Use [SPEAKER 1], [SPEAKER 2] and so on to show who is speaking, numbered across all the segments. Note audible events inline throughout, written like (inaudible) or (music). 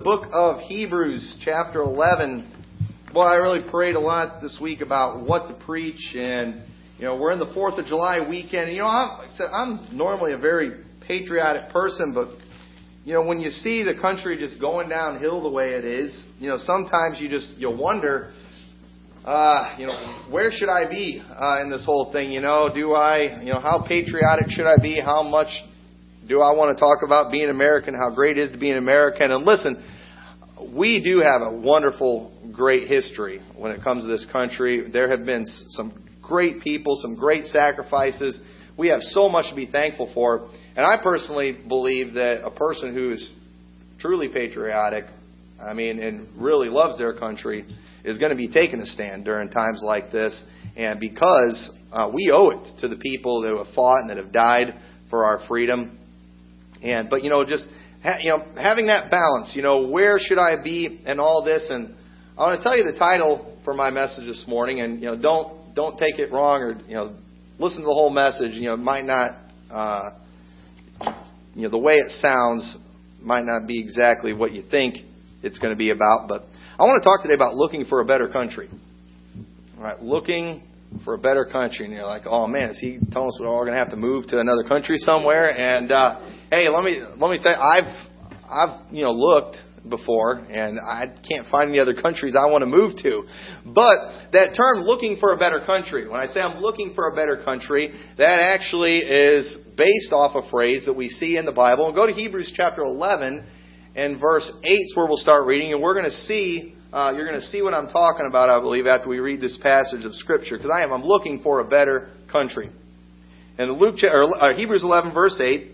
[SPEAKER 1] book of Hebrews, chapter 11. Well, I really prayed a lot this week about what to preach, and you know, we're in the Fourth of July weekend. You know, I'm, like I said, I'm normally a very patriotic person, but you know, when you see the country just going downhill the way it is, you know, sometimes you just you wonder, uh, you know, where should I be uh, in this whole thing? You know, do I, you know, how patriotic should I be? How much do I want to talk about being American, how great it is to be an American? And listen, we do have a wonderful, great history when it comes to this country. There have been some great people, some great sacrifices. We have so much to be thankful for. And I personally believe that a person who is truly patriotic, I mean, and really loves their country, is going to be taking a stand during times like this. And because uh, we owe it to the people that have fought and that have died for our freedom. And but you know, just ha, you know, having that balance. You know, where should I be and all this? And I want to tell you the title for my message this morning. And you know, don't don't take it wrong or you know, listen to the whole message. You know, might not. Uh, you know, the way it sounds might not be exactly what you think it's going to be about, but I want to talk today about looking for a better country. All right, looking for a better country, and you're like, oh man, is he telling us we're all going to have to move to another country somewhere? And uh, hey, let me let me tell you, I've I've you know looked before, and I can't find any other countries I want to move to. But that term, looking for a better country, when I say I'm looking for a better country, that actually is based off a phrase that we see in the Bible. And go to Hebrews chapter 11 and verse 8 is where we'll start reading, and we're going to see. Uh, you're going to see what I'm talking about, I believe, after we read this passage of Scripture, because I am I'm looking for a better country. And Luke, or uh, Hebrews 11, verse 8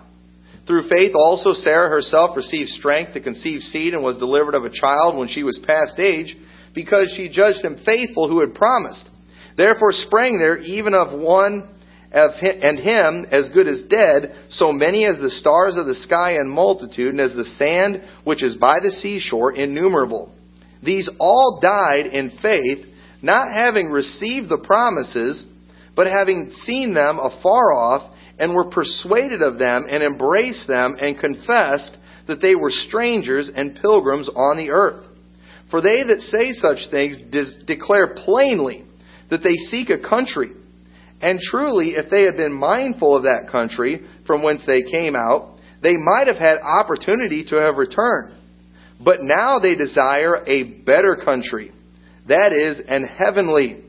[SPEAKER 1] Through faith also Sarah herself received strength to conceive seed and was delivered of a child when she was past age, because she judged him faithful who had promised. Therefore sprang there even of one of and him as good as dead, so many as the stars of the sky in multitude, and as the sand which is by the seashore innumerable. These all died in faith, not having received the promises, but having seen them afar off and were persuaded of them and embraced them and confessed that they were strangers and pilgrims on the earth. For they that say such things declare plainly that they seek a country. And truly, if they had been mindful of that country from whence they came out, they might have had opportunity to have returned. But now they desire a better country, that is, an heavenly.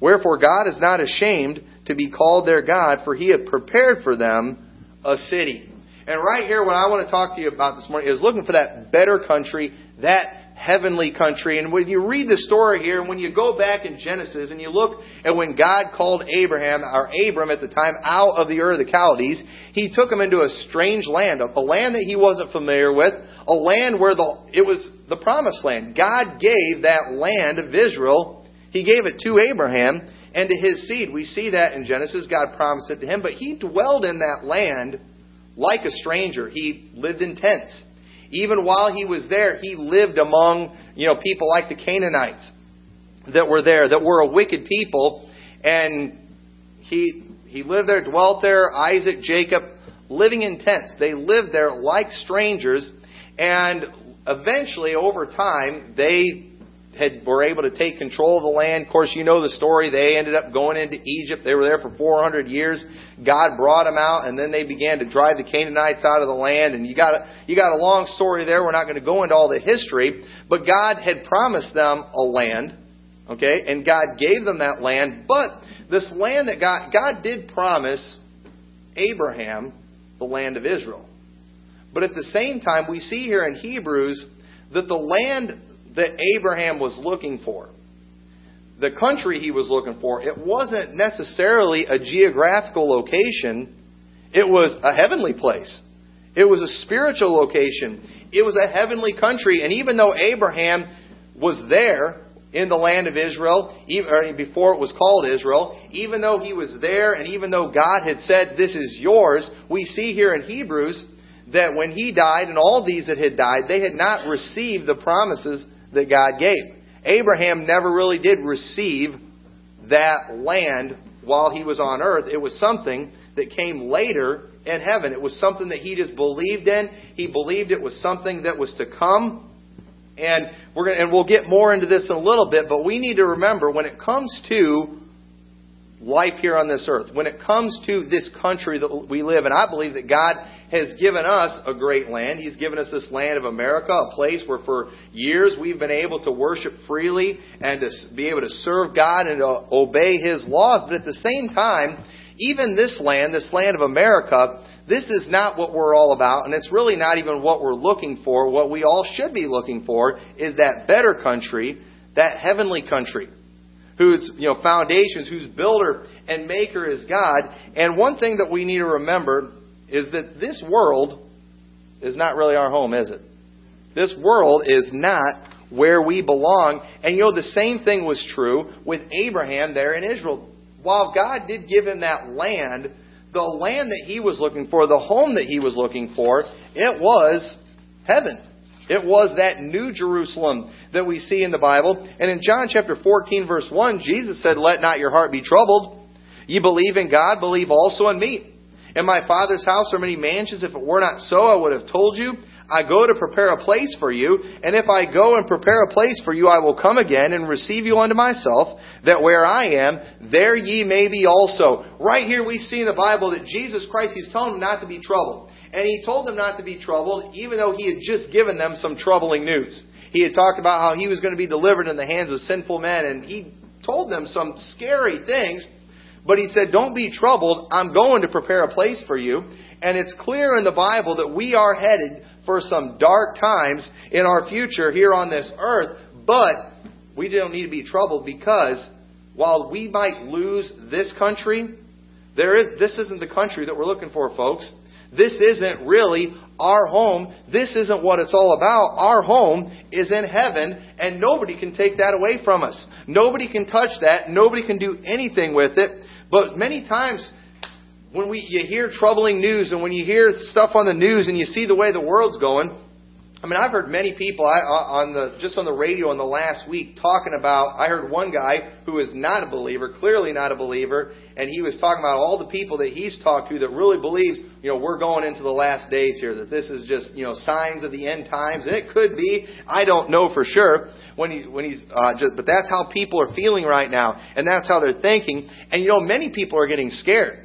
[SPEAKER 1] Wherefore God is not ashamed to be called their God, for he hath prepared for them a city. And right here, what I want to talk to you about this morning is looking for that better country, that heavenly country. And when you read the story here, and when you go back in Genesis and you look at when God called Abraham, or Abram at the time, out of the Ur of the Chaldees, he took him into a strange land, a land that he wasn't familiar with, a land where the, it was the promised land. God gave that land of Israel, he gave it to Abraham, and to his seed. We see that in Genesis. God promised it to him, but he dwelled in that land like a stranger. He lived in tents. Even while he was there, he lived among, you know, people like the Canaanites that were there, that were a wicked people, and he he lived there, dwelt there, Isaac, Jacob, living in tents. They lived there like strangers, and eventually, over time, they had were able to take control of the land. Of course, you know the story. They ended up going into Egypt. They were there for 400 years. God brought them out, and then they began to drive the Canaanites out of the land. And you got a, you got a long story there. We're not going to go into all the history, but God had promised them a land, okay, and God gave them that land. But this land that God God did promise Abraham the land of Israel. But at the same time, we see here in Hebrews that the land that Abraham was looking for, the country he was looking for, it wasn't necessarily a geographical location, it was a heavenly place. It was a spiritual location. It was a heavenly country. And even though Abraham was there in the land of Israel, even, before it was called Israel, even though he was there and even though God had said, This is yours, we see here in Hebrews that when he died and all these that had died, they had not received the promises that God gave. Abraham never really did receive that land while he was on earth. It was something that came later in heaven. It was something that he just believed in. He believed it was something that was to come. And we're going to, and we'll get more into this in a little bit, but we need to remember when it comes to life here on this earth, when it comes to this country that we live in, I believe that God has given us a great land. He's given us this land of America, a place where for years we've been able to worship freely and to be able to serve God and to obey His laws. But at the same time, even this land, this land of America, this is not what we're all about, and it's really not even what we're looking for. What we all should be looking for is that better country, that heavenly country whose you know foundations, whose builder and maker is God. And one thing that we need to remember is that this world is not really our home, is it? This world is not where we belong. And you know the same thing was true with Abraham there in Israel. While God did give him that land, the land that he was looking for, the home that he was looking for, it was heaven. It was that new Jerusalem that we see in the Bible. And in John chapter 14, verse 1, Jesus said, Let not your heart be troubled. You believe in God, believe also in me. In my Father's house are many mansions. If it were not so, I would have told you. I go to prepare a place for you, and if I go and prepare a place for you, I will come again and receive you unto myself, that where I am, there ye may be also. Right here we see in the Bible that Jesus Christ, He's telling them not to be troubled. And he told them not to be troubled, even though he had just given them some troubling news. He had talked about how he was going to be delivered in the hands of sinful men, and he told them some scary things. But he said, Don't be troubled. I'm going to prepare a place for you. And it's clear in the Bible that we are headed for some dark times in our future here on this earth. But we don't need to be troubled because while we might lose this country, there is, this isn't the country that we're looking for, folks. This isn't really our home. This isn't what it's all about. Our home is in heaven, and nobody can take that away from us. Nobody can touch that. Nobody can do anything with it. But many times, when we, you hear troubling news and when you hear stuff on the news and you see the way the world's going, I mean, I've heard many people I, uh, on the just on the radio in the last week talking about. I heard one guy who is not a believer, clearly not a believer, and he was talking about all the people that he's talked to that really believes, you know, we're going into the last days here. That this is just, you know, signs of the end times, and it could be. I don't know for sure when he when he's uh, just, but that's how people are feeling right now, and that's how they're thinking. And you know, many people are getting scared.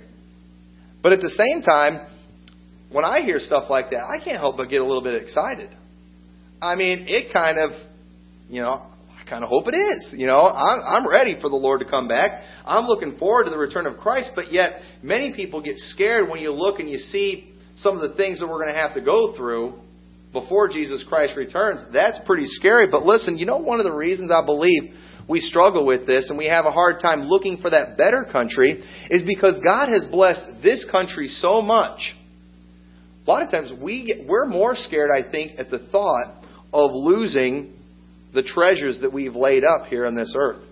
[SPEAKER 1] But at the same time, when I hear stuff like that, I can't help but get a little bit excited. I mean, it kind of, you know, kind of hope it is. You know, I'm, I'm ready for the Lord to come back. I'm looking forward to the return of Christ, but yet many people get scared when you look and you see some of the things that we're going to have to go through before Jesus Christ returns. That's pretty scary. But listen, you know, one of the reasons I believe we struggle with this and we have a hard time looking for that better country is because God has blessed this country so much. A lot of times we get, we're more scared, I think, at the thought of losing the treasures that we've laid up here on this earth.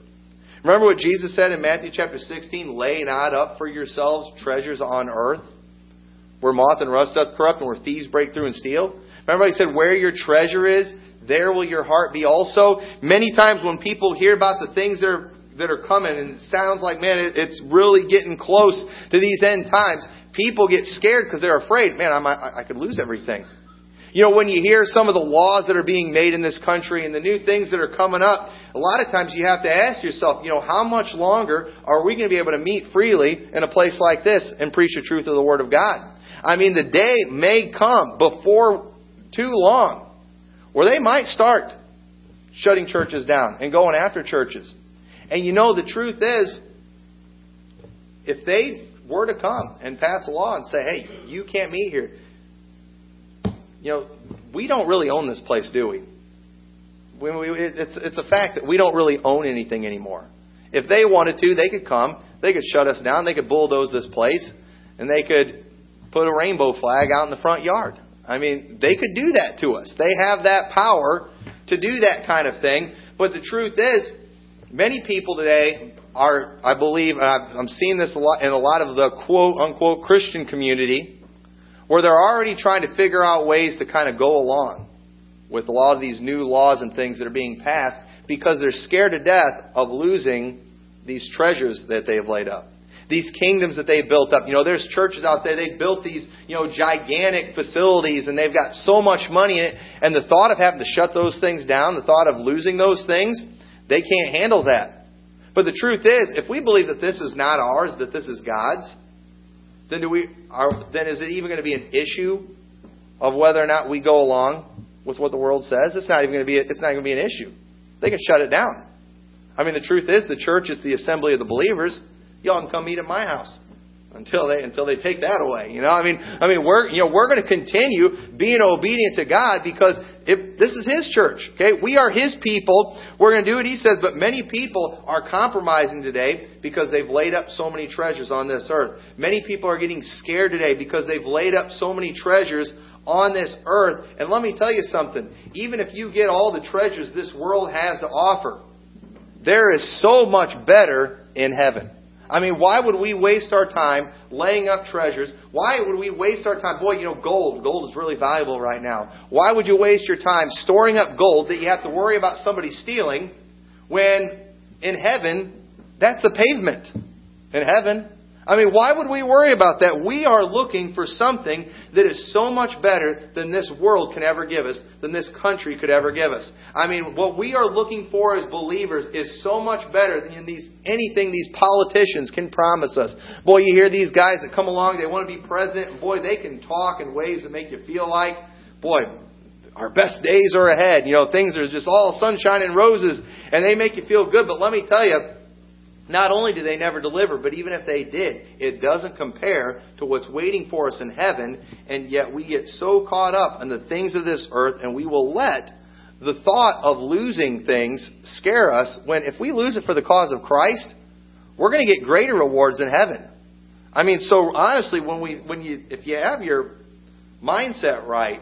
[SPEAKER 1] Remember what Jesus said in Matthew chapter 16 lay not up for yourselves treasures on earth, where moth and rust doth corrupt, and where thieves break through and steal. Remember, he said, Where your treasure is, there will your heart be also. Many times when people hear about the things that are, that are coming, and it sounds like, man, it's really getting close to these end times, people get scared because they're afraid, man, I, might, I could lose everything. You know, when you hear some of the laws that are being made in this country and the new things that are coming up, a lot of times you have to ask yourself, you know, how much longer are we going to be able to meet freely in a place like this and preach the truth of the Word of God? I mean, the day may come before too long where they might start shutting churches down and going after churches. And you know, the truth is, if they were to come and pass a law and say, hey, you can't meet here, you know, we don't really own this place, do we? we, we it's, it's a fact that we don't really own anything anymore. If they wanted to, they could come, they could shut us down, they could bulldoze this place, and they could put a rainbow flag out in the front yard. I mean, they could do that to us. They have that power to do that kind of thing. But the truth is, many people today are, I believe, and I'm seeing this a lot in a lot of the quote unquote Christian community, where they're already trying to figure out ways to kind of go along with a lot of these new laws and things that are being passed because they're scared to death of losing these treasures that they have laid up. These kingdoms that they've built up. You know, there's churches out there, they've built these, you know, gigantic facilities and they've got so much money in it. And the thought of having to shut those things down, the thought of losing those things, they can't handle that. But the truth is, if we believe that this is not ours, that this is God's, then do we are, then is it even going to be an issue of whether or not we go along with what the world says? It's not even going to be it's not going to be an issue. They can shut it down. I mean, the truth is, the church is the assembly of the believers. Y'all can come meet at my house until they until they take that away. You know, I mean, I mean, we're you know we're going to continue being obedient to God because if this is His church, okay, we are His people. We're going to do what He says. But many people are compromising today because they've laid up so many treasures on this earth. Many people are getting scared today because they've laid up so many treasures on this earth. And let me tell you something. Even if you get all the treasures this world has to offer, there is so much better in heaven. I mean, why would we waste our time laying up treasures? Why would we waste our time? Boy, you know, gold. Gold is really valuable right now. Why would you waste your time storing up gold that you have to worry about somebody stealing when in heaven, that's the pavement? In heaven, I mean, why would we worry about that? We are looking for something that is so much better than this world can ever give us, than this country could ever give us. I mean, what we are looking for as believers is so much better than these, anything these politicians can promise us. Boy, you hear these guys that come along, they want to be president, and boy, they can talk in ways that make you feel like, boy, our best days are ahead. You know, things are just all sunshine and roses, and they make you feel good. But let me tell you, not only do they never deliver, but even if they did, it doesn't compare to what's waiting for us in heaven, and yet we get so caught up in the things of this earth, and we will let the thought of losing things scare us when if we lose it for the cause of Christ, we're going to get greater rewards in heaven. I mean, so honestly, when we when you if you have your mindset right,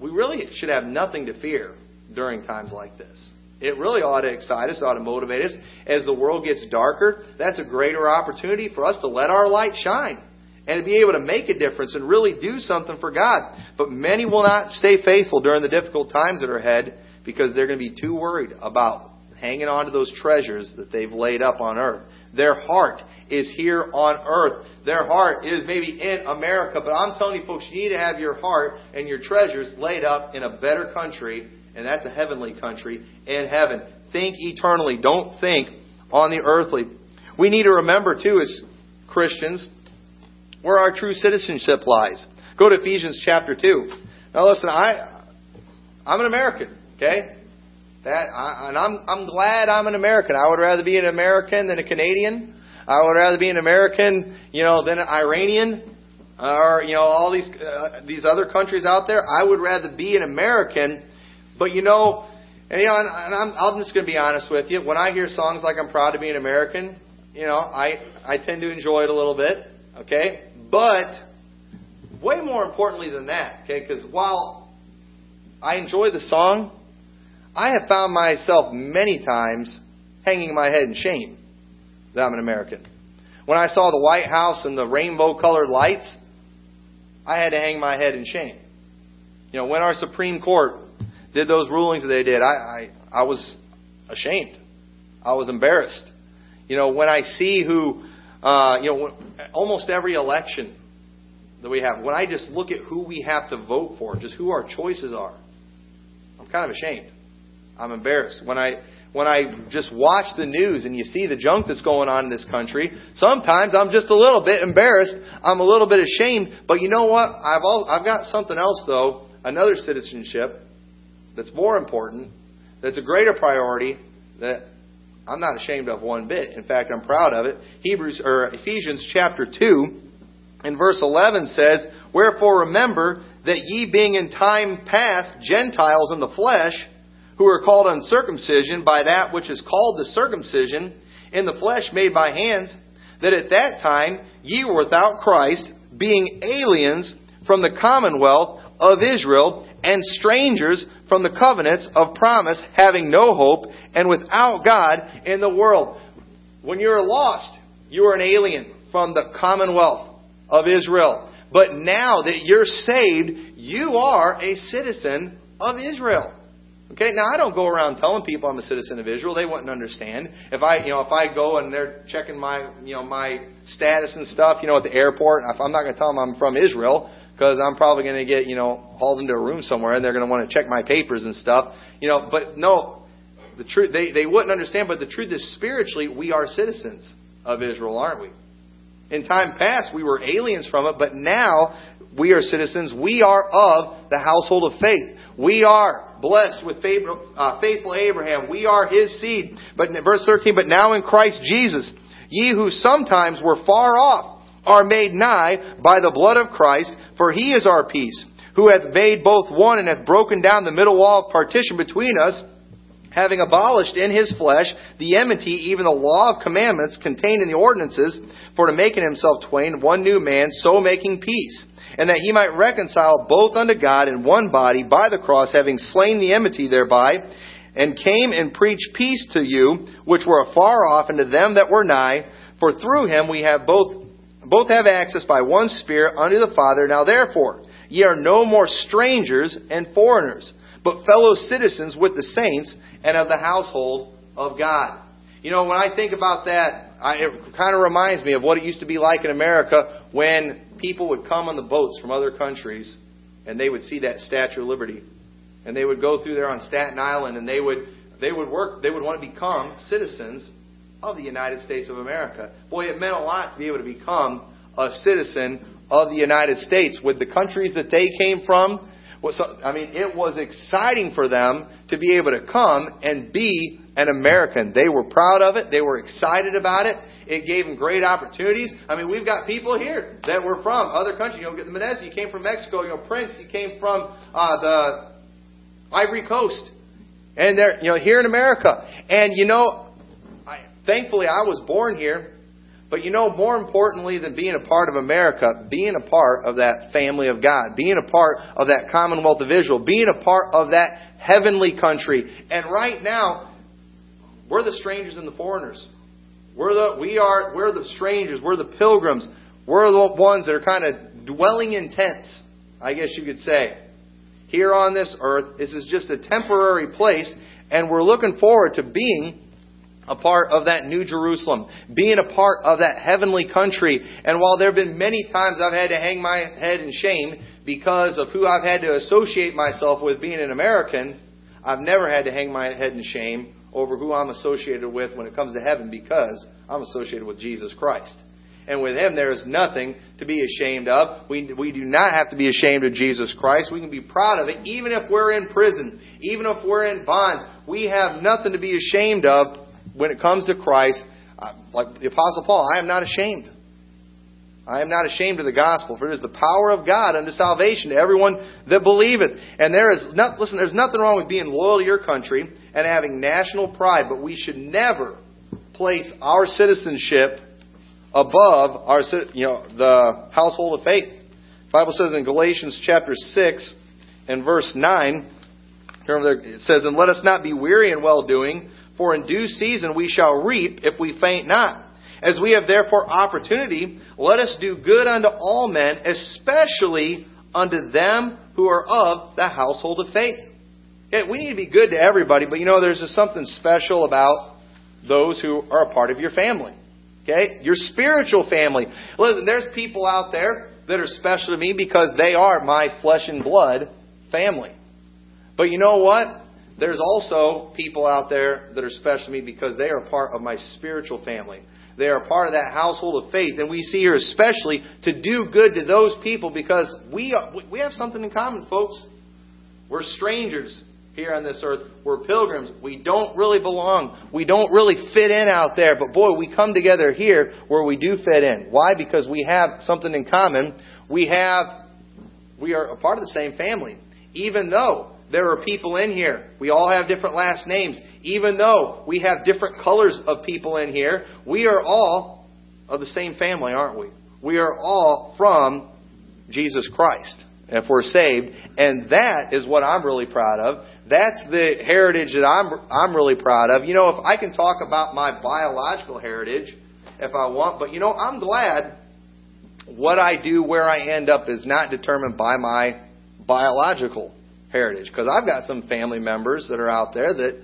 [SPEAKER 1] we really should have nothing to fear during times like this. It really ought to excite us, ought to motivate us. As the world gets darker, that's a greater opportunity for us to let our light shine and to be able to make a difference and really do something for God. But many will not stay faithful during the difficult times that are ahead because they're going to be too worried about hanging on to those treasures that they've laid up on earth. Their heart is here on earth. Their heart is maybe in America, but I'm telling you folks, you need to have your heart and your treasures laid up in a better country and that's a heavenly country in heaven. Think eternally. Don't think on the earthly. We need to remember, too, as Christians, where our true citizenship lies. Go to Ephesians chapter 2. Now, listen, I, I'm an American, okay? That, I, and I'm, I'm glad I'm an American. I would rather be an American than a Canadian. I would rather be an American, you know, than an Iranian, or you know, all these uh, these other countries out there. I would rather be an American but you know, and you know, and I'm, I'm just going to be honest with you. When I hear songs like "I'm proud to be an American," you know, I I tend to enjoy it a little bit. Okay, but way more importantly than that, okay, because while I enjoy the song, I have found myself many times hanging my head in shame that I'm an American. When I saw the White House and the rainbow colored lights, I had to hang my head in shame. You know, when our Supreme Court did those rulings that they did, I, I, I was ashamed. I was embarrassed. You know, when I see who, uh, you know, almost every election that we have, when I just look at who we have to vote for, just who our choices are, I'm kind of ashamed. I'm embarrassed. When I when I just watch the news and you see the junk that's going on in this country, sometimes I'm just a little bit embarrassed. I'm a little bit ashamed. But you know what? I've all, I've got something else though, another citizenship that's more important, that's a greater priority, that I'm not ashamed of one bit. In fact, I'm proud of it. Hebrews or Ephesians chapter 2 and verse 11 says, "Wherefore remember that ye being in time past Gentiles in the flesh, who are called uncircumcision by that which is called the circumcision in the flesh made by hands, that at that time ye were without Christ, being aliens from the commonwealth of Israel and strangers from the covenants of promise, having no hope and without God in the world. When you're lost, you are an alien from the commonwealth of Israel. But now that you're saved, you are a citizen of Israel. Okay, now I don't go around telling people I'm a citizen of Israel. They wouldn't understand. If I, you know, if I go and they're checking my, you know, my status and stuff, you know, at the airport, I'm not going to tell them I'm from Israel because I'm probably going to get, you know, hauled into a room somewhere and they're going to want to check my papers and stuff. You know, but no, the truth they they wouldn't understand. But the truth is, spiritually, we are citizens of Israel, aren't we? In time past, we were aliens from it, but now we are citizens. We are of the household of faith. We are blessed with faithful, uh, faithful Abraham. We are his seed. But in verse 13, but now in Christ Jesus, ye who sometimes were far off are made nigh by the blood of Christ, for he is our peace, who hath made both one and hath broken down the middle wall of partition between us, having abolished in his flesh the enmity, even the law of commandments contained in the ordinances, for to make in himself twain one new man, so making peace and that he might reconcile both unto God in one body by the cross, having slain the enmity thereby, and came and preached peace to you, which were afar off, and to them that were nigh. For through him we have both both have access by one Spirit unto the Father. Now therefore, ye are no more strangers and foreigners, but fellow citizens with the saints and of the household of God. You know, when I think about that, I, it kind of reminds me of what it used to be like in America when people would come on the boats from other countries and they would see that Statue of Liberty. And they would go through there on Staten Island and they would they would work they would want to become citizens of the United States of America. Boy, it meant a lot to be able to become a citizen of the United States with the countries that they came from. I mean, it was exciting for them to be able to come and be an American. They were proud of it. They were excited about it. It gave them great opportunities. I mean, we've got people here that were from other countries. You know, the Menezes, you came from Mexico. You know, Prince, you came from uh, the Ivory Coast. And they're, you know, here in America. And, you know, thankfully I was born here. But you know, more importantly than being a part of America, being a part of that family of God, being a part of that commonwealth of Israel, being a part of that heavenly country. And right now, we're the strangers and the foreigners. We're the, we are, we're the strangers. We're the pilgrims. We're the ones that are kind of dwelling in tents, I guess you could say. Here on this earth, this is just a temporary place, and we're looking forward to being a part of that New Jerusalem, being a part of that heavenly country. And while there have been many times I've had to hang my head in shame because of who I've had to associate myself with being an American, I've never had to hang my head in shame over who I'm associated with when it comes to heaven because I'm associated with Jesus Christ. And with Him, there is nothing to be ashamed of. We, we do not have to be ashamed of Jesus Christ. We can be proud of it, even if we're in prison, even if we're in bonds. We have nothing to be ashamed of when it comes to Christ. Like the Apostle Paul, I am not ashamed. I am not ashamed of the gospel, for it is the power of God unto salvation to everyone that believeth. And there is not, listen, there's nothing wrong with being loyal to your country and having national pride, but we should never place our citizenship above our, you know, the household of faith. The Bible says in Galatians chapter 6 and verse 9, it says, And let us not be weary in well doing, for in due season we shall reap if we faint not. As we have therefore opportunity, let us do good unto all men, especially unto them who are of the household of faith. We need to be good to everybody, but you know, there's just something special about those who are a part of your family. Okay? Your spiritual family. Listen, there's people out there that are special to me because they are my flesh and blood family. But you know what? There's also people out there that are special to me because they are part of my spiritual family. They are part of that household of faith. And we see here especially to do good to those people because we, are, we have something in common, folks. We're strangers here on this earth. We're pilgrims. We don't really belong. We don't really fit in out there. But boy, we come together here where we do fit in. Why? Because we have something in common. We have, we are a part of the same family. Even though there are people in here. We all have different last names. Even though we have different colors of people in here, we are all of the same family, aren't we? We are all from Jesus Christ. if we're saved. And that is what I'm really proud of. That's the heritage that I'm, I'm really proud of. You know, if I can talk about my biological heritage if I want, but you know, I'm glad what I do, where I end up, is not determined by my biological heritage. Because I've got some family members that are out there that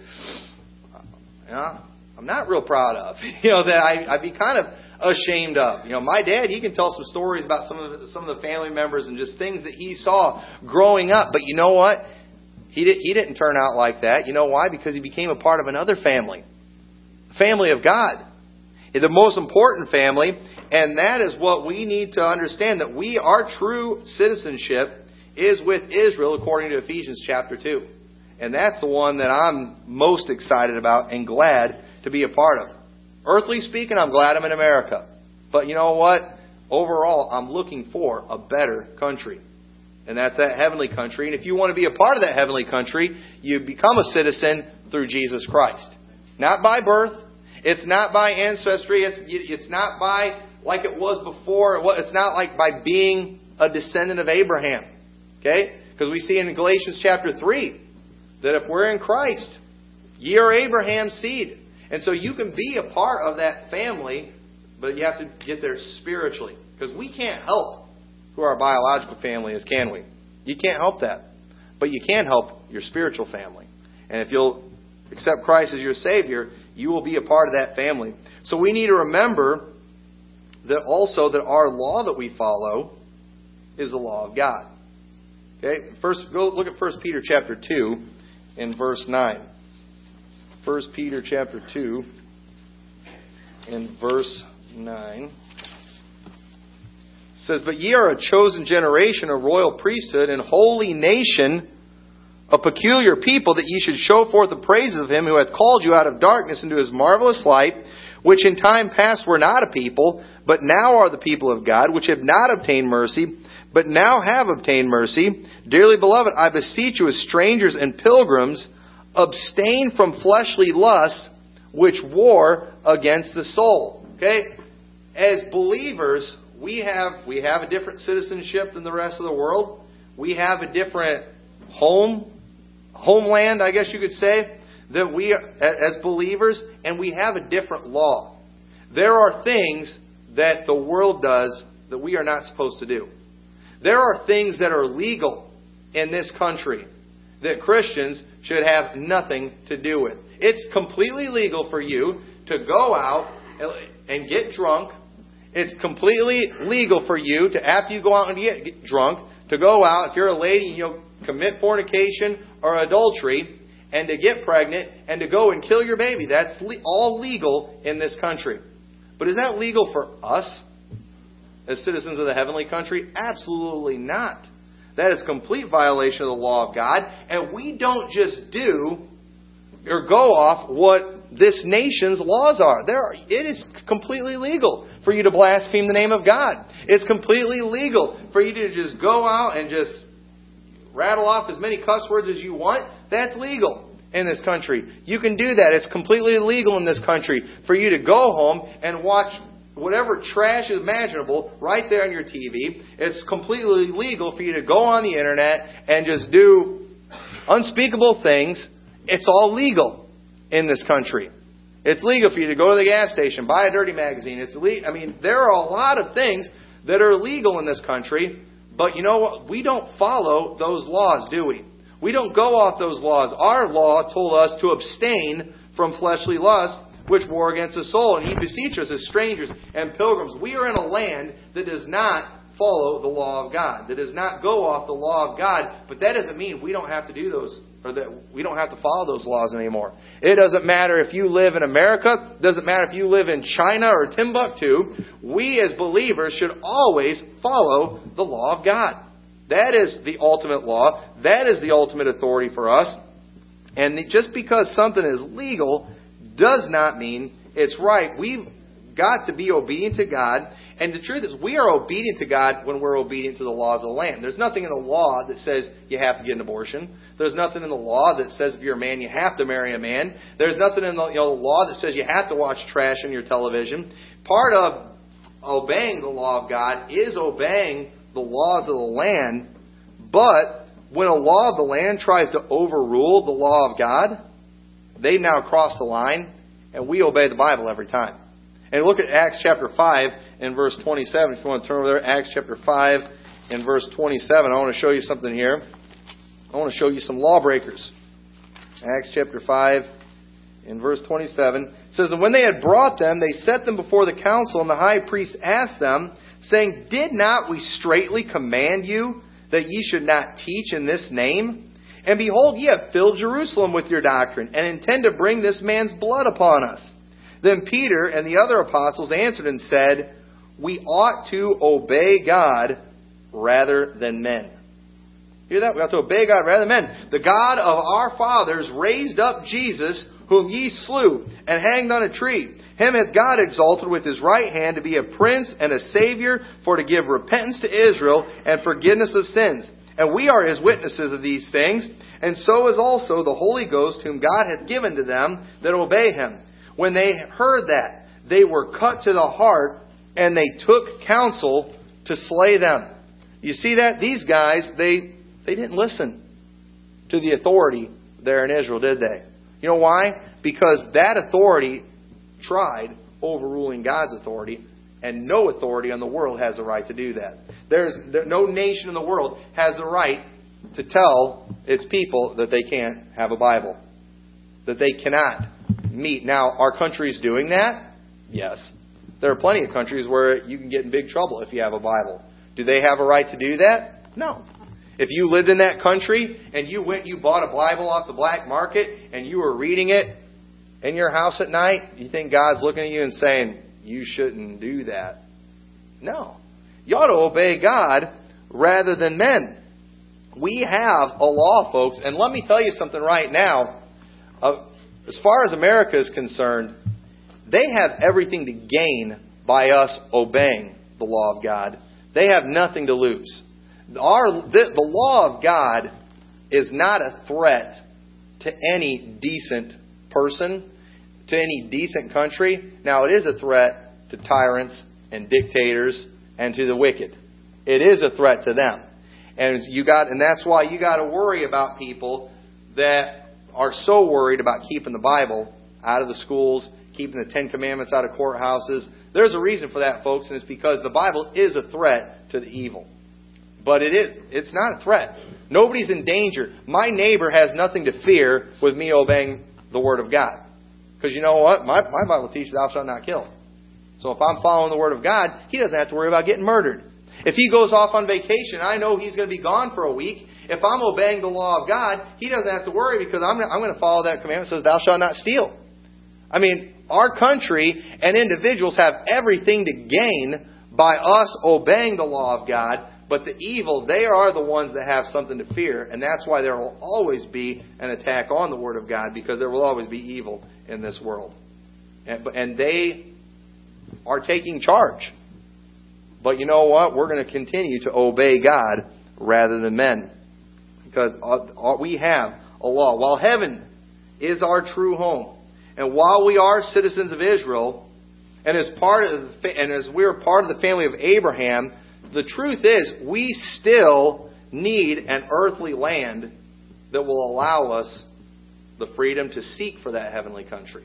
[SPEAKER 1] you know, I'm not real proud of. (laughs) You know, that I, I'd be kind of ashamed of. You know, my dad, he can tell some stories about some of the, some of the family members and just things that he saw growing up. But you know what? He did, he didn't turn out like that. You know why? Because he became a part of another family, family of God, the most important family, and that is what we need to understand that we our true citizenship is with Israel according to Ephesians chapter two, and that's the one that I'm most excited about and glad to be a part of. Earthly speaking, I'm glad I'm in America. But you know what? Overall, I'm looking for a better country. And that's that heavenly country. And if you want to be a part of that heavenly country, you become a citizen through Jesus Christ. Not by birth. It's not by ancestry. It's, it's not by like it was before. It's not like by being a descendant of Abraham. Okay? Because we see in Galatians chapter 3 that if we're in Christ, ye are Abraham's seed. And so you can be a part of that family, but you have to get there spiritually. Because we can't help who our biological family is, can we? You can't help that. But you can help your spiritual family. And if you'll accept Christ as your Savior, you will be a part of that family. So we need to remember that also that our law that we follow is the law of God. Okay? First go look at 1 Peter chapter 2 in verse 9. 1 Peter chapter 2 in verse 9 says, But ye are a chosen generation, a royal priesthood, and holy nation, a peculiar people, that ye should show forth the praises of him who hath called you out of darkness into his marvelous light, which in time past were not a people, but now are the people of God, which have not obtained mercy, but now have obtained mercy. Dearly beloved, I beseech you as strangers and pilgrims, abstain from fleshly lusts which war against the soul. Okay? As believers, we have we have a different citizenship than the rest of the world. We have a different home homeland, I guess you could say, that we as believers and we have a different law. There are things that the world does that we are not supposed to do. There are things that are legal in this country that Christians should have nothing to do with. It's completely legal for you to go out and get drunk. It's completely legal for you to, after you go out and get drunk, to go out, if you're a lady, and you know, commit fornication or adultery, and to get pregnant and to go and kill your baby. That's all legal in this country. But is that legal for us as citizens of the heavenly country? Absolutely not. That is complete violation of the law of God. And we don't just do or go off what this nation's laws are. There are, it is completely legal for you to blaspheme the name of God. It's completely legal for you to just go out and just rattle off as many cuss words as you want. That's legal in this country. You can do that. It's completely illegal in this country for you to go home and watch whatever trash is imaginable right there on your TV. It's completely legal for you to go on the internet and just do unspeakable things. It's all legal in this country. It's legal for you to go to the gas station, buy a dirty magazine. It's legal. I mean, there are a lot of things that are legal in this country, but you know what? We don't follow those laws, do we? We don't go off those laws. Our law told us to abstain from fleshly lust which war against the soul. And he beseeches us as strangers and pilgrims. We are in a land that does not follow the law of God, that does not go off the law of God. But that doesn't mean we don't have to do those or that we don't have to follow those laws anymore. It doesn't matter if you live in America, doesn't matter if you live in China or Timbuktu. We as believers should always follow the law of God. That is the ultimate law. That is the ultimate authority for us. And just because something is legal does not mean it's right. We've got to be obedient to God. And the truth is, we are obedient to God when we're obedient to the laws of the land. There's nothing in the law that says you have to get an abortion. There's nothing in the law that says if you're a man, you have to marry a man. There's nothing in the, you know, the law that says you have to watch trash on your television. Part of obeying the law of God is obeying the laws of the land, But when a law of the land tries to overrule the law of God, they now cross the line, and we obey the Bible every time. And look at Acts chapter 5 and verse 27. If you want to turn over there, Acts chapter 5 and verse 27. I want to show you something here. I want to show you some lawbreakers. Acts chapter 5 in verse 27. It says, And when they had brought them, they set them before the council, and the high priest asked them, saying, Did not we straitly command you that ye should not teach in this name? And behold, ye have filled Jerusalem with your doctrine, and intend to bring this man's blood upon us. Then Peter and the other apostles answered and said, We ought to obey God rather than men. Hear that? We ought to obey God rather than men. The God of our fathers raised up Jesus, whom ye slew, and hanged on a tree. Him hath God exalted with his right hand to be a prince and a savior, for to give repentance to Israel and forgiveness of sins. And we are his witnesses of these things, and so is also the Holy Ghost, whom God hath given to them that obey him. When they heard that, they were cut to the heart, and they took counsel to slay them. You see that? These guys, they, they didn't listen to the authority there in Israel, did they? You know why? Because that authority tried overruling God's authority, and no authority in the world has the right to do that. There's there, no nation in the world has the right to tell its people that they can't have a Bible, that they cannot meet. Now, our country is doing that. Yes, there are plenty of countries where you can get in big trouble if you have a Bible. Do they have a right to do that? No. If you lived in that country and you went, you bought a Bible off the black market and you were reading it in your house at night, you think God's looking at you and saying, you shouldn't do that? No. You ought to obey God rather than men. We have a law, folks, and let me tell you something right now. Uh, as far as America is concerned, they have everything to gain by us obeying the law of God. They have nothing to lose. Our, the, the law of God is not a threat to any decent person, to any decent country. Now, it is a threat to tyrants and dictators and to the wicked. It is a threat to them. And you got and that's why you got to worry about people that are so worried about keeping the Bible out of the schools, keeping the Ten Commandments out of courthouses. There's a reason for that, folks, and it's because the Bible is a threat to the evil. But it is it's not a threat. Nobody's in danger. My neighbor has nothing to fear with me obeying the Word of God. Because you know what? My, my Bible teaches thou shalt not kill. So if I'm following the Word of God, he doesn't have to worry about getting murdered. If he goes off on vacation, I know he's going to be gone for a week. If I'm obeying the law of God, he doesn't have to worry because I'm, I'm going to follow that commandment that says, Thou shalt not steal. I mean, our country and individuals have everything to gain by us obeying the law of God, but the evil, they are the ones that have something to fear, and that's why there will always be an attack on the Word of God because there will always be evil in this world. And, and they are taking charge. But you know what? We're going to continue to obey God rather than men. Because we have a law. While heaven is our true home, and while we are citizens of Israel, and as part of the, and as we're part of the family of Abraham, the truth is we still need an earthly land that will allow us the freedom to seek for that heavenly country.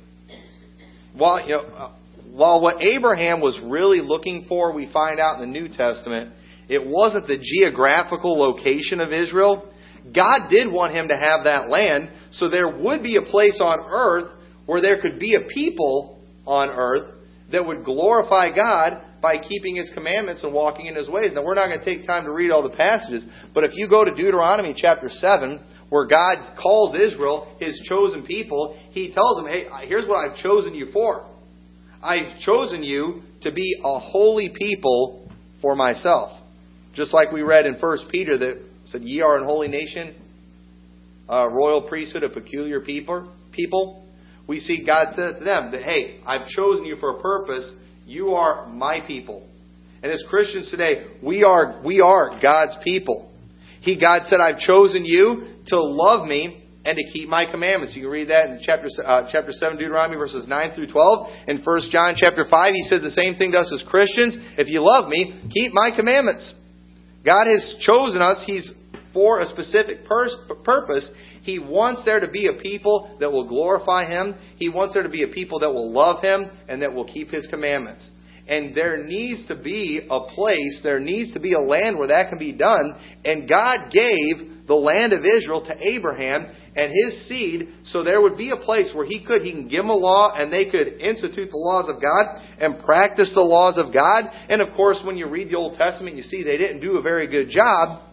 [SPEAKER 1] While you know, uh, while what Abraham was really looking for, we find out in the New Testament, it wasn't the geographical location of Israel. God did want him to have that land, so there would be a place on earth where there could be a people on earth that would glorify God by keeping His commandments and walking in His ways. Now, we're not going to take time to read all the passages, but if you go to Deuteronomy chapter 7, where God calls Israel His chosen people, He tells them, hey, here's what I've chosen you for. I've chosen you to be a holy people for myself. Just like we read in 1 Peter that said, Ye are an holy nation, a royal priesthood, a peculiar people. people. We see God said to them that, hey, I've chosen you for a purpose. You are my people. And as Christians today, we are, we are God's people. He, God said, I've chosen you to love me and to keep my commandments. You can read that in chapter, uh, chapter 7, Deuteronomy, verses 9 through 12. In 1 John chapter 5, he said the same thing to us as Christians. If you love me, keep my commandments. God has chosen us. He's for a specific purpose. He wants there to be a people that will glorify Him. He wants there to be a people that will love Him and that will keep His commandments. And there needs to be a place, there needs to be a land where that can be done. And God gave the land of Israel to Abraham and his seed, so there would be a place where he could, he can give them a law and they could institute the laws of God and practice the laws of God. And of course, when you read the Old Testament, you see they didn't do a very good job,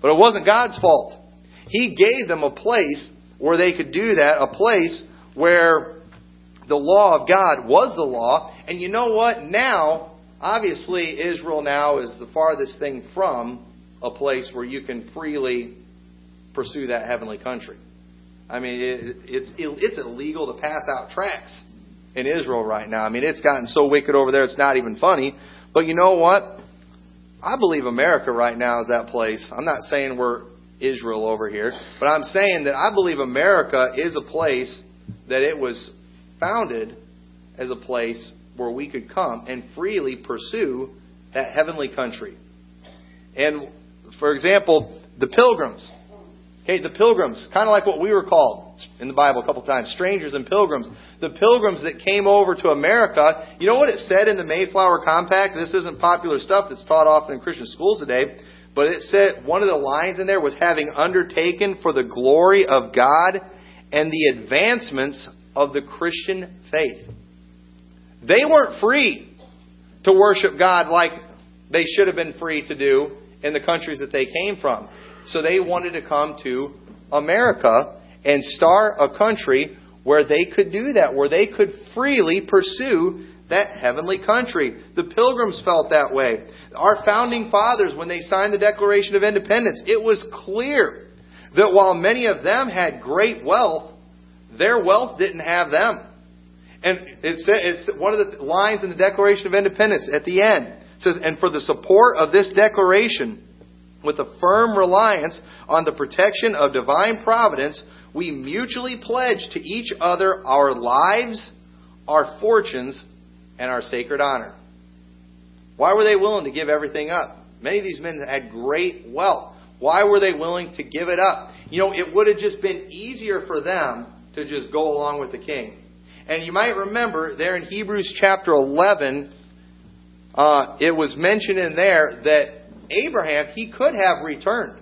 [SPEAKER 1] but it wasn't God's fault. He gave them a place where they could do that, a place where the law of God was the law. And you know what? Now, obviously, Israel now is the farthest thing from a place where you can freely pursue that heavenly country. I mean, it, it's it's illegal to pass out tracts in Israel right now. I mean, it's gotten so wicked over there, it's not even funny. But you know what? I believe America right now is that place. I'm not saying we're Israel over here, but I'm saying that I believe America is a place that it was founded as a place where we could come and freely pursue that heavenly country. And for example, the pilgrims. Okay, the pilgrims, kind of like what we were called in the Bible a couple times, strangers and pilgrims. The pilgrims that came over to America, you know what it said in the Mayflower Compact? This isn't popular stuff that's taught often in Christian schools today, but it said one of the lines in there was having undertaken for the glory of God and the advancements of the Christian faith. They weren't free to worship God like they should have been free to do in the countries that they came from. So they wanted to come to America and start a country where they could do that, where they could freely pursue that heavenly country. The pilgrims felt that way. Our founding fathers, when they signed the Declaration of Independence, it was clear that while many of them had great wealth, their wealth didn't have them. And it's, it's one of the lines in the Declaration of Independence at the end. It says, And for the support of this declaration, with a firm reliance on the protection of divine providence, we mutually pledge to each other our lives, our fortunes, and our sacred honor. Why were they willing to give everything up? Many of these men had great wealth. Why were they willing to give it up? You know, it would have just been easier for them to just go along with the king. And you might remember there in Hebrews chapter 11, uh, it was mentioned in there that Abraham, he could have returned.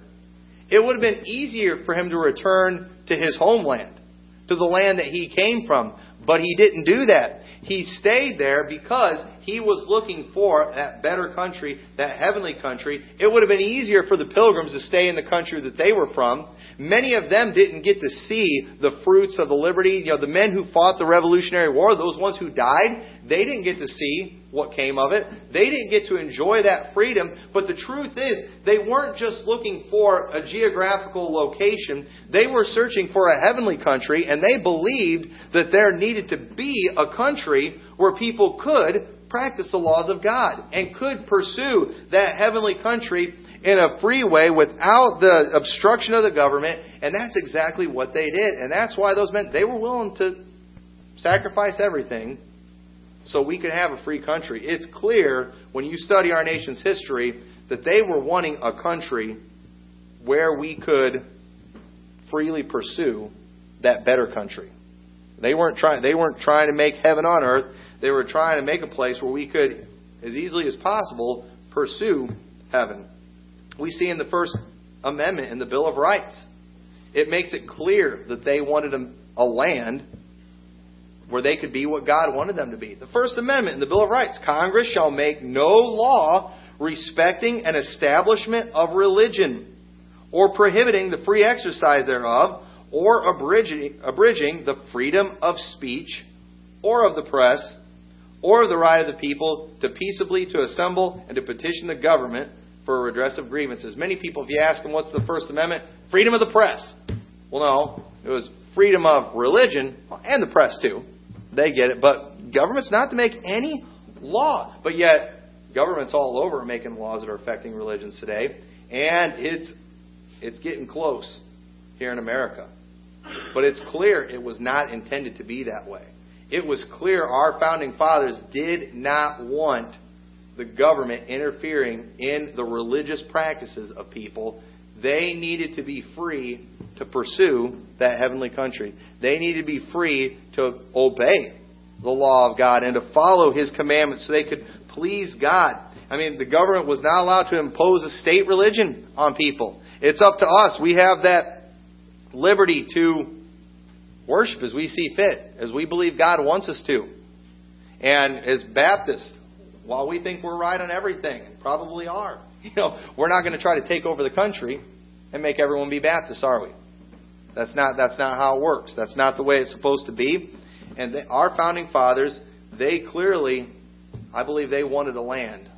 [SPEAKER 1] It would have been easier for him to return to his homeland, to the land that he came from. But he didn't do that. He stayed there because he was looking for that better country, that heavenly country. It would have been easier for the pilgrims to stay in the country that they were from. Many of them didn't get to see the fruits of the liberty. You know, the men who fought the Revolutionary War, those ones who died, they didn't get to see what came of it. They didn't get to enjoy that freedom. But the truth is, they weren't just looking for a geographical location. They were searching for a heavenly country, and they believed that there needed to be a country where people could practice the laws of God and could pursue that heavenly country in a free way without the obstruction of the government. And that's exactly what they did. And that's why those men, they were willing to sacrifice everything so we could have a free country. It's clear when you study our nation's history that they were wanting a country where we could freely pursue that better country. They weren't trying they weren't trying to make heaven on earth. They were trying to make a place where we could as easily as possible pursue heaven. We see in the first amendment in the Bill of Rights. It makes it clear that they wanted a, a land where they could be what God wanted them to be. The First Amendment in the Bill of Rights Congress shall make no law respecting an establishment of religion, or prohibiting the free exercise thereof, or abridging, abridging the freedom of speech, or of the press, or the right of the people to peaceably to assemble and to petition the government for a redress of grievances. Many people, if you ask them what's the First Amendment, freedom of the press. Well, no, it was freedom of religion and the press too. They get it. But government's not to make any law. But yet, government's all over are making laws that are affecting religions today. And it's, it's getting close here in America. But it's clear it was not intended to be that way. It was clear our founding fathers did not want the government interfering in the religious practices of people. they needed to be free to pursue that heavenly country. They needed to be free to obey the law of God and to follow His commandments so they could please God. I mean, the government was not allowed to impose a state religion on people. It's up to us. We have that liberty to worship as we see fit, as we believe God wants us to. And as Baptists, while we think we're right on everything, probably are, (laughs) you know, we're not going to try to take over the country and make everyone be Baptists, are we? That's not that's not how it works. That's not the way it's supposed to be. And our founding fathers, they clearly, I believe, they wanted a land,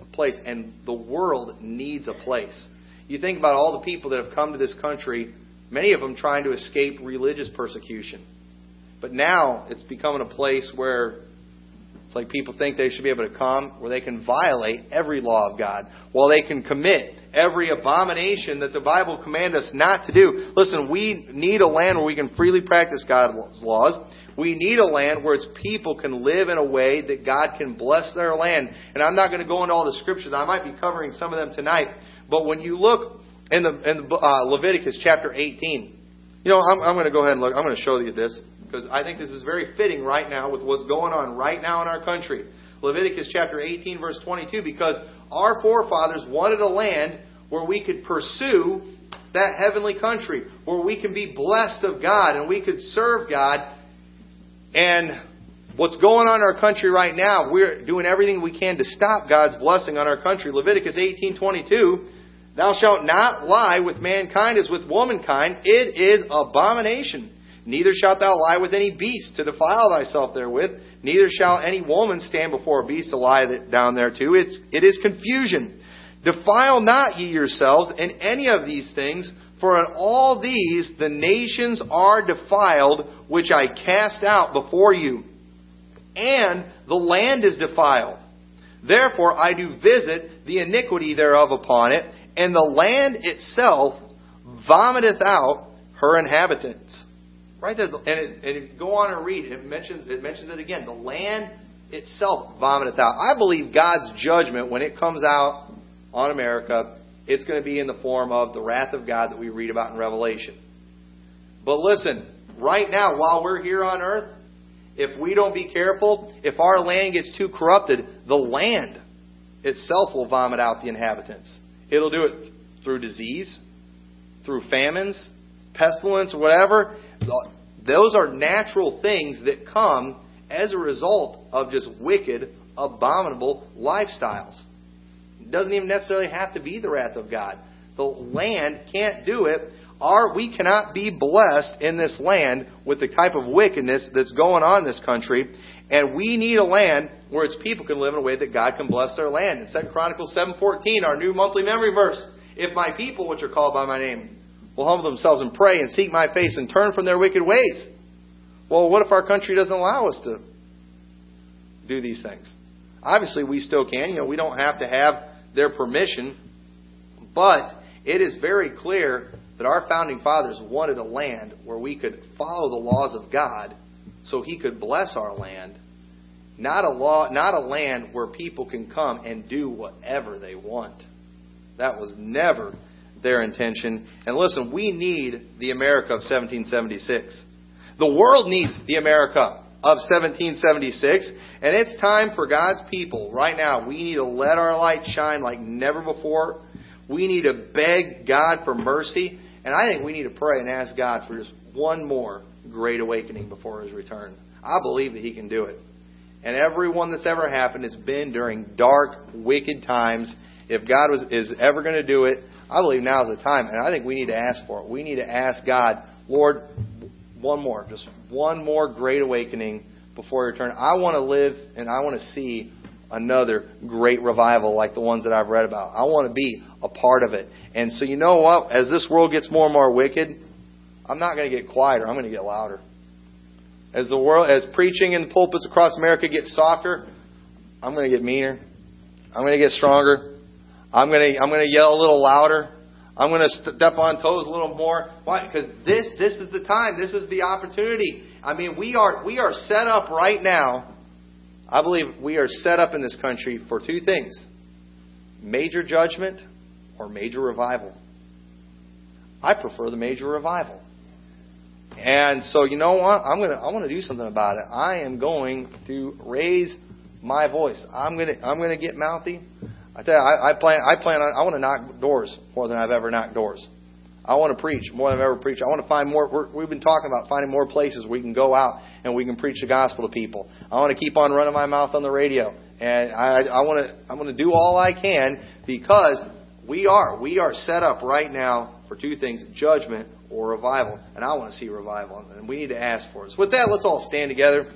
[SPEAKER 1] a place, and the world needs a place. You think about all the people that have come to this country, many of them trying to escape religious persecution. But now it's becoming a place where it's like people think they should be able to come where they can violate every law of God, while they can commit every abomination that the Bible commands us not to do. Listen, we need a land where we can freely practice God's laws. We need a land where its people can live in a way that God can bless their land. And I'm not going to go into all the scriptures. I might be covering some of them tonight. But when you look in the, in the uh, Leviticus chapter 18, you know, I'm, I'm going to go ahead and look. I'm going to show you this because I think this is very fitting right now with what's going on right now in our country. Leviticus chapter 18, verse 22, because our forefathers wanted a land where we could pursue that heavenly country, where we can be blessed of God and we could serve God. And what's going on in our country right now, we're doing everything we can to stop God's blessing on our country. Leviticus 18:22, "Thou shalt not lie with mankind as with womankind; it is abomination." Neither shalt thou lie with any beast to defile thyself therewith. Neither shall any woman stand before a beast to lie down thereto. It's, it is confusion. Defile not ye yourselves in any of these things, for in all these the nations are defiled, which I cast out before you. And the land is defiled. Therefore I do visit the iniquity thereof upon it, and the land itself vomiteth out her inhabitants. Right there, and, it, and if you go on and read, it mentions it mentions it again. The land itself vomiteth out. I believe God's judgment when it comes out on America, it's going to be in the form of the wrath of God that we read about in Revelation. But listen, right now, while we're here on earth, if we don't be careful, if our land gets too corrupted, the land itself will vomit out the inhabitants. It'll do it through disease, through famines, pestilence, whatever. Those are natural things that come as a result of just wicked, abominable lifestyles. It doesn't even necessarily have to be the wrath of God. The land can't do it. Our, we cannot be blessed in this land with the type of wickedness that's going on in this country. And we need a land where its people can live in a way that God can bless their land. In 2 Chronicles 7.14, our new monthly memory verse, If my people, which are called by my name, will humble themselves and pray and seek my face and turn from their wicked ways. Well, what if our country doesn't allow us to do these things? Obviously, we still can. You know, we don't have to have their permission, but it is very clear that our founding fathers wanted a land where we could follow the laws of God so he could bless our land. Not a law, not a land where people can come and do whatever they want. That was never their intention. And listen, we need the America of 1776. The world needs the America of 1776. And it's time for God's people right now. We need to let our light shine like never before. We need to beg God for mercy. And I think we need to pray and ask God for just one more great awakening before His return. I believe that He can do it. And every one that's ever happened has been during dark, wicked times. If God was, is ever going to do it, I believe now is the time, and I think we need to ask for it. We need to ask God, Lord, one more, just one more great awakening before your return. I want to live and I want to see another great revival like the ones that I've read about. I want to be a part of it. And so you know what? As this world gets more and more wicked, I'm not going to get quieter. I'm going to get louder. As the world, as preaching in the pulpits across America gets softer, I'm going to get meaner. I'm going to get stronger. I'm going to I'm going to yell a little louder. I'm going to step on toes a little more. Why? Because this this is the time. This is the opportunity. I mean, we are we are set up right now. I believe we are set up in this country for two things: major judgment or major revival. I prefer the major revival. And so you know what? I'm gonna I want to do something about it. I am going to raise my voice. I'm gonna I'm gonna get mouthy. I tell you, I, I plan I plan on I want to knock doors more than I've ever knocked doors. I want to preach more than I've ever preached. I want to find more. we have been talking about finding more places we can go out and we can preach the gospel to people. I want to keep on running my mouth on the radio, and I, I want to. I want to do all I can because we are we are set up right now for two things: judgment or revival. And I want to see revival, and we need to ask for it. So with that, let's all stand together.